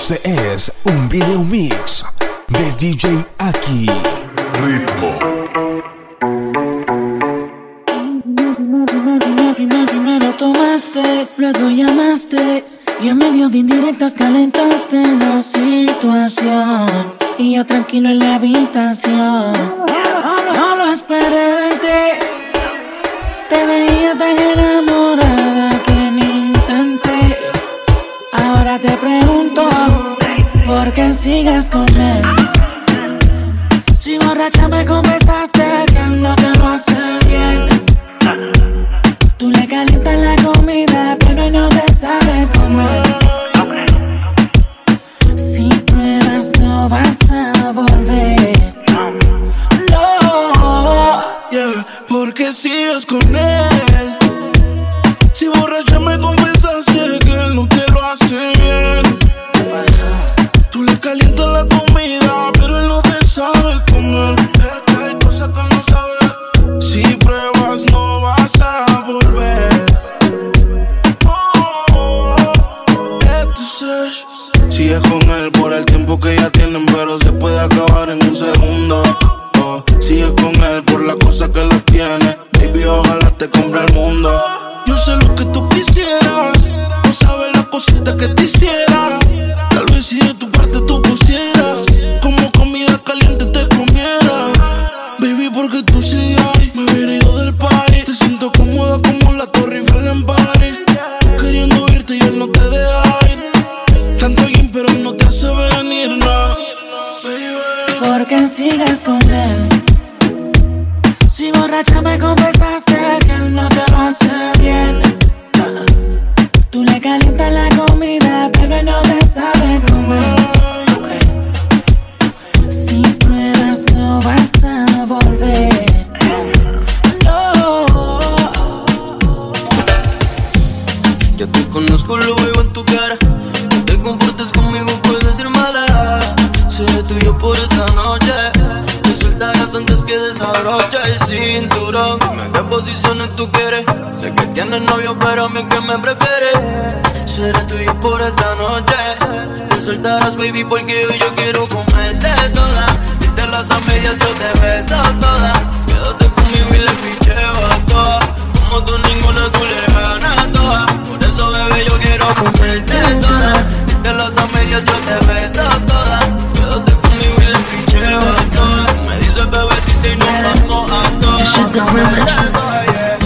Este es un video mix de DJ Aki. Ritmo. luego llamaste y en medio de indirectas calentaste la situación y yo tranquilo en la habitación. que sigas con él. Si borracha me confesaste que no te lo hace bien. Tú le calientas la comida, pero no te sabes comer. pa' comerte toda. Que los medias yo te beso toda. Quédate conmigo y le picheo a todas. Me dice bebecita y nos vamos a todas.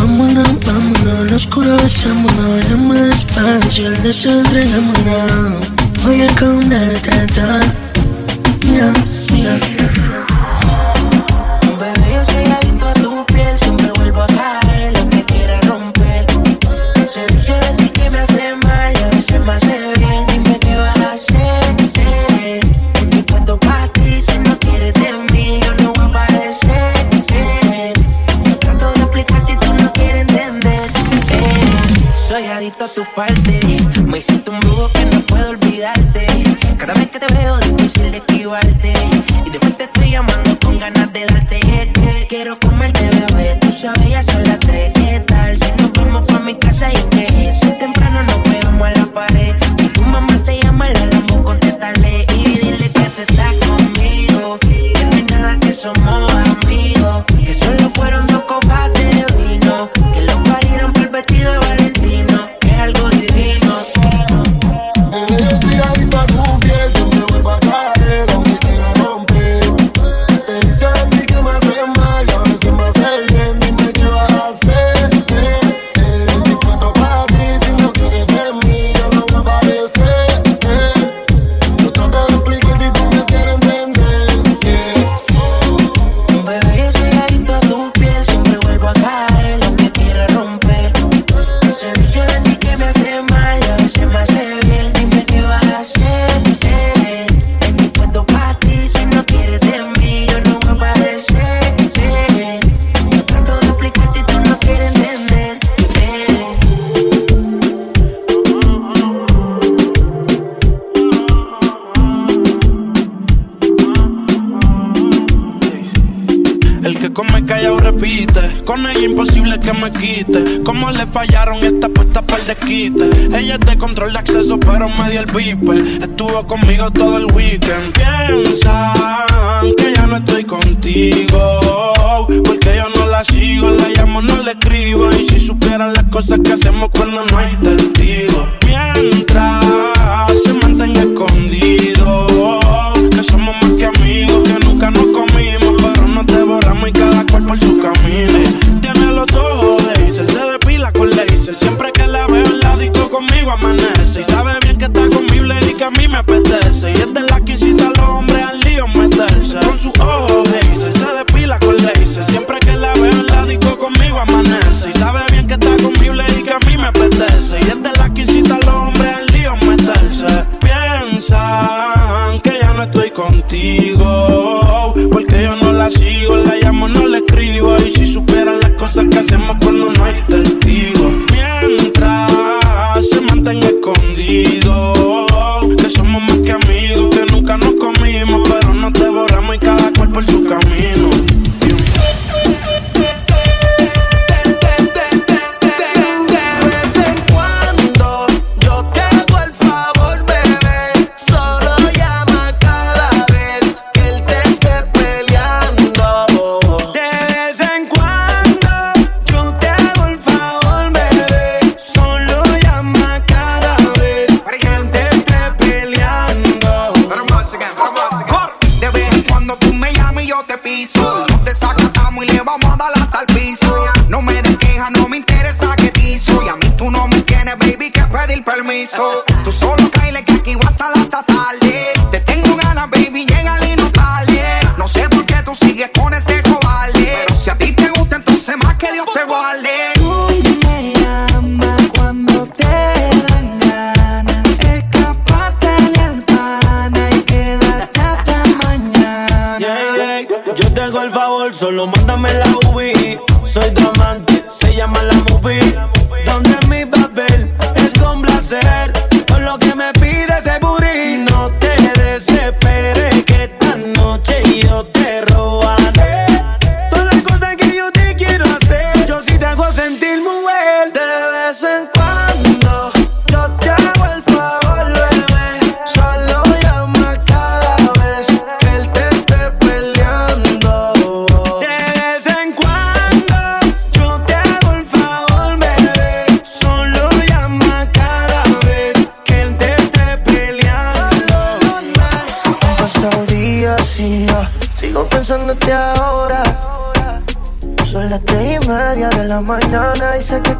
Vámonos, vámonos, los lo oscuro besémonos Llama despacio, el deseo entregámonos Voy a contarte todo yeah, yeah. adicto a tu parte. Me hiciste un brujo que no El que come callado repite. Con ella imposible que me quite. Como le fallaron esta puesta para el desquite. Ella te controla acceso, pero me dio el viper. Estuvo conmigo todo el weekend. Piensan que ya no estoy contigo. Porque yo no la sigo, la llamo, no la escribo. Y si supieran las cosas que hacemos cuando no hay testigo. Mientras se mantenga escondido cine. Tiene los ojos de Isel, se depila con laser. Siempre que la veo en la disco conmigo amanece. Y sabe bien que está conmigo y que a mí me apetece.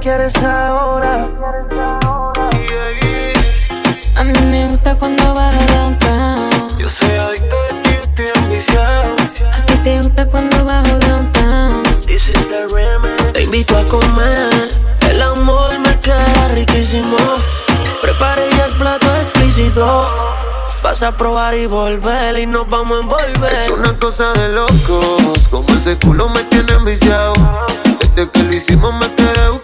quieres ahora. A mí me gusta cuando vas a downtown. Yo soy adicto de ti, estoy ambiciado. A ti te gusta cuando bajo downtown. Te invito a comer. El amor me queda riquísimo. Preparé ya el plato explícito. Vas a probar y volver y nos vamos a envolver. Es una cosa de locos. Como ese culo me tiene enviciado. Desde que lo hicimos me quedé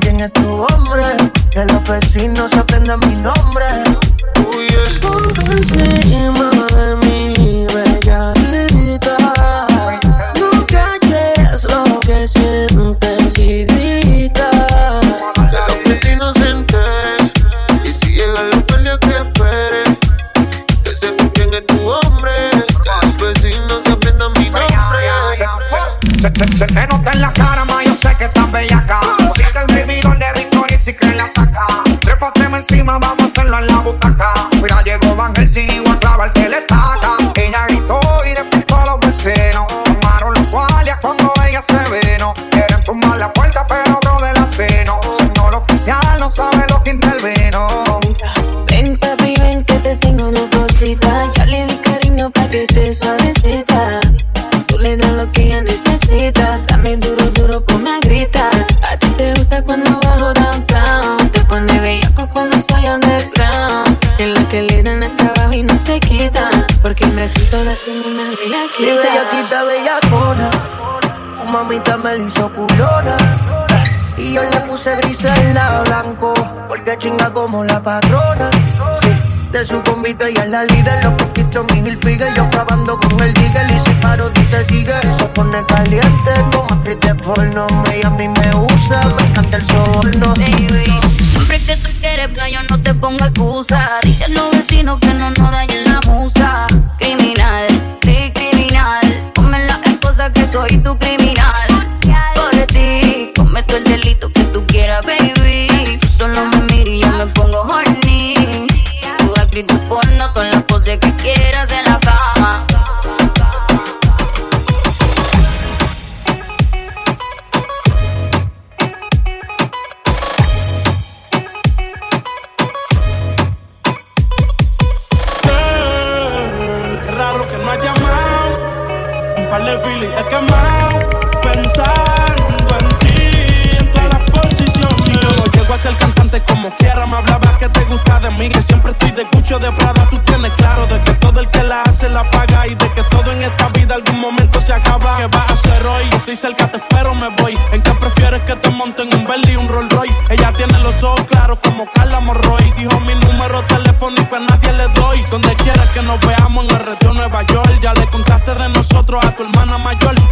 vecinos aprendan mi nombre. patrona. Sí, de su convite y es la líder. Los conquistó mi Hilfiger. Yo acabando con el digger. Y si paro, tú se sigue. Se pone caliente, toma triste porno. Me a mí me usa. Me encanta el soborno. Baby, siempre que tú quieres playa, no te pongo excusa. Dicen los vecinos que no nos dañen la musa. Criminal, criminal. Ponme las cosas que soy tu criminal. que quieras de la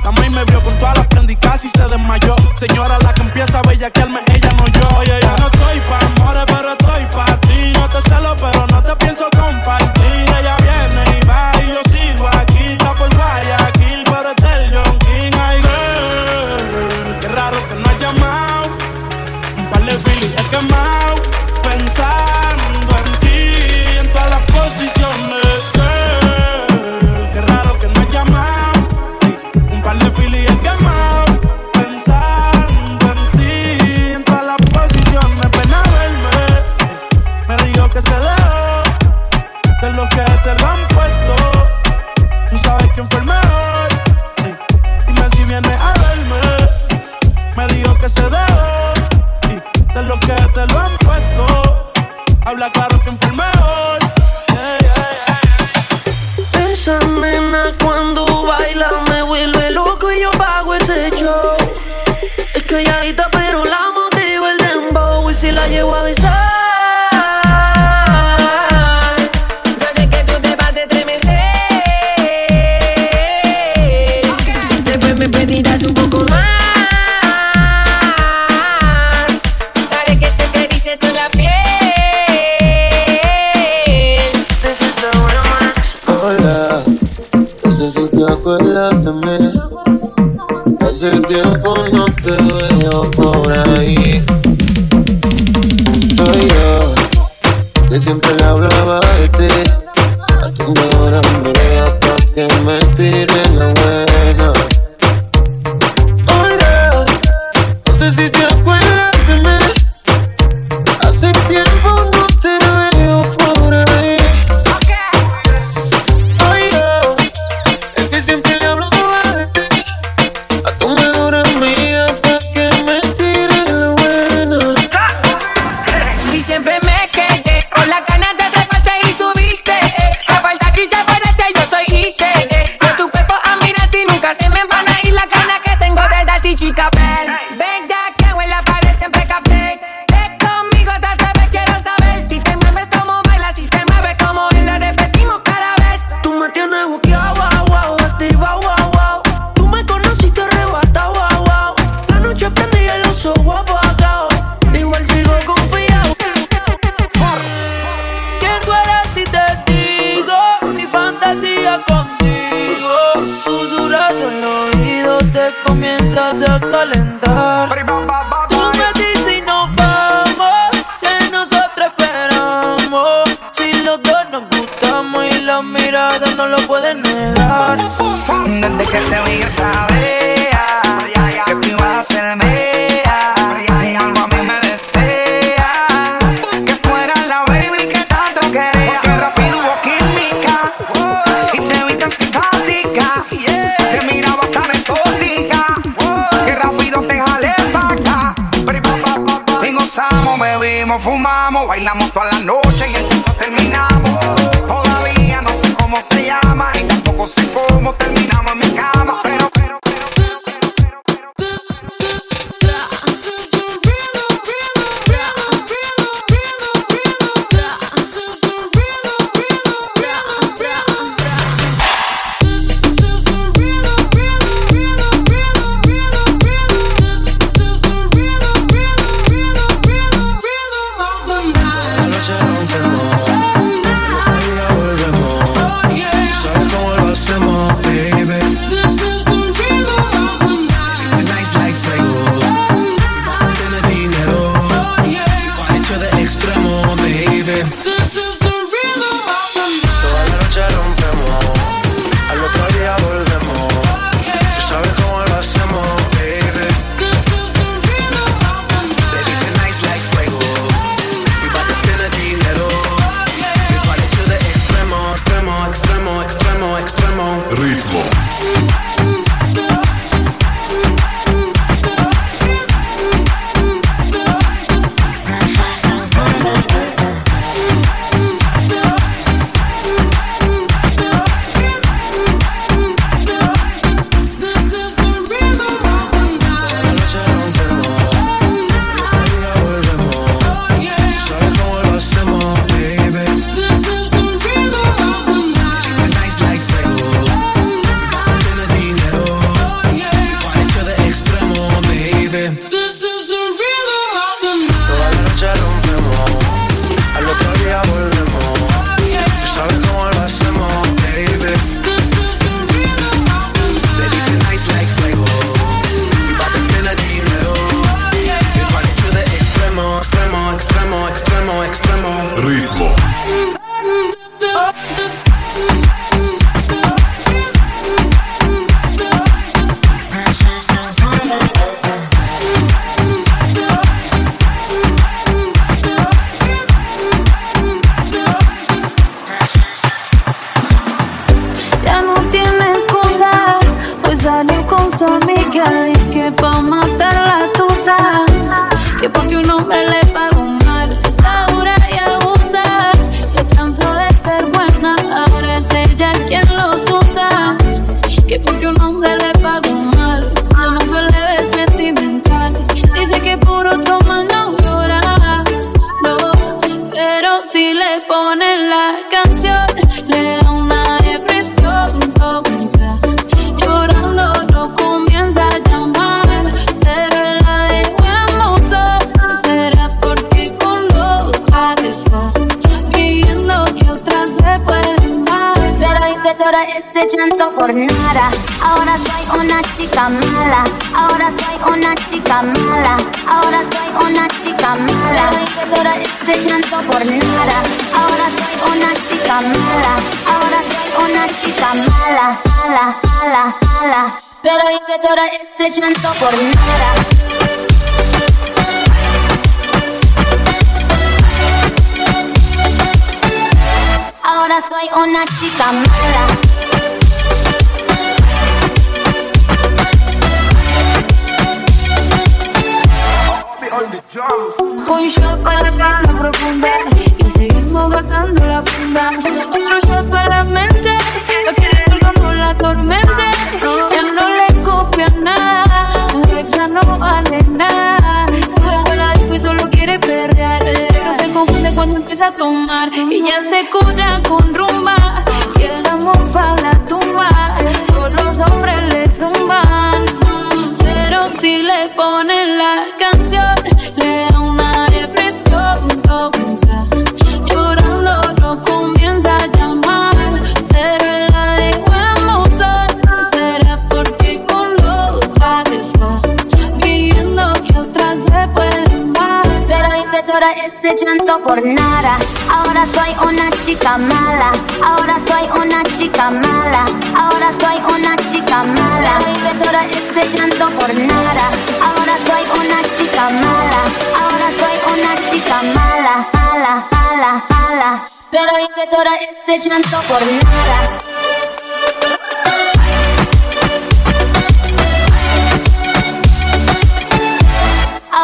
La maíz me vio con todas las prendas y casi se desmayó. Señora, la que empieza a bellaquearme, ella no yo. Oye, yo no estoy pa' amores, pero estoy pa' ti. No te celo, pero no contigo por no te textura del oído te comienzas a calentar. Tú me dices y nos vamos, que nosotros esperamos. Si los dos nos gustamos y las miradas no lo pueden negar. Desde que te vi yo sabía canción. Le este llanto por nada. Ahora soy una chica mala. Ahora soy una chica mala. Ahora soy una chica mala. Hoy todo este llanto por nada. Ahora soy una chica mala. Ahora soy una chica mala. Mala, mala, mala. Pero hice todo este llanto por nada. Ahora soy una chica mala. Un shot para la pena profunda y seguimos gastando la funda. Otro shot para la mente, lo que recordamos la tormenta. Ya no le copian nada, su exa no vale nada. Sube para la y solo quiere perrear. Pero se confunde cuando empieza a tomar y ya se cura con rumba y el amor para la tumba. Todos los hombres le zumban, pero si le ponen la canción. este llanto por nada. Ahora soy una chica mala. Ahora soy una chica mala. Ahora soy una chica mala. Hice todo este llanto por nada. Ahora soy una chica mala. Ahora soy una chica mala. Mala, mala, mala. Pero hice todo este llanto por nada.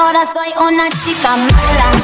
ahora soy una chica mala.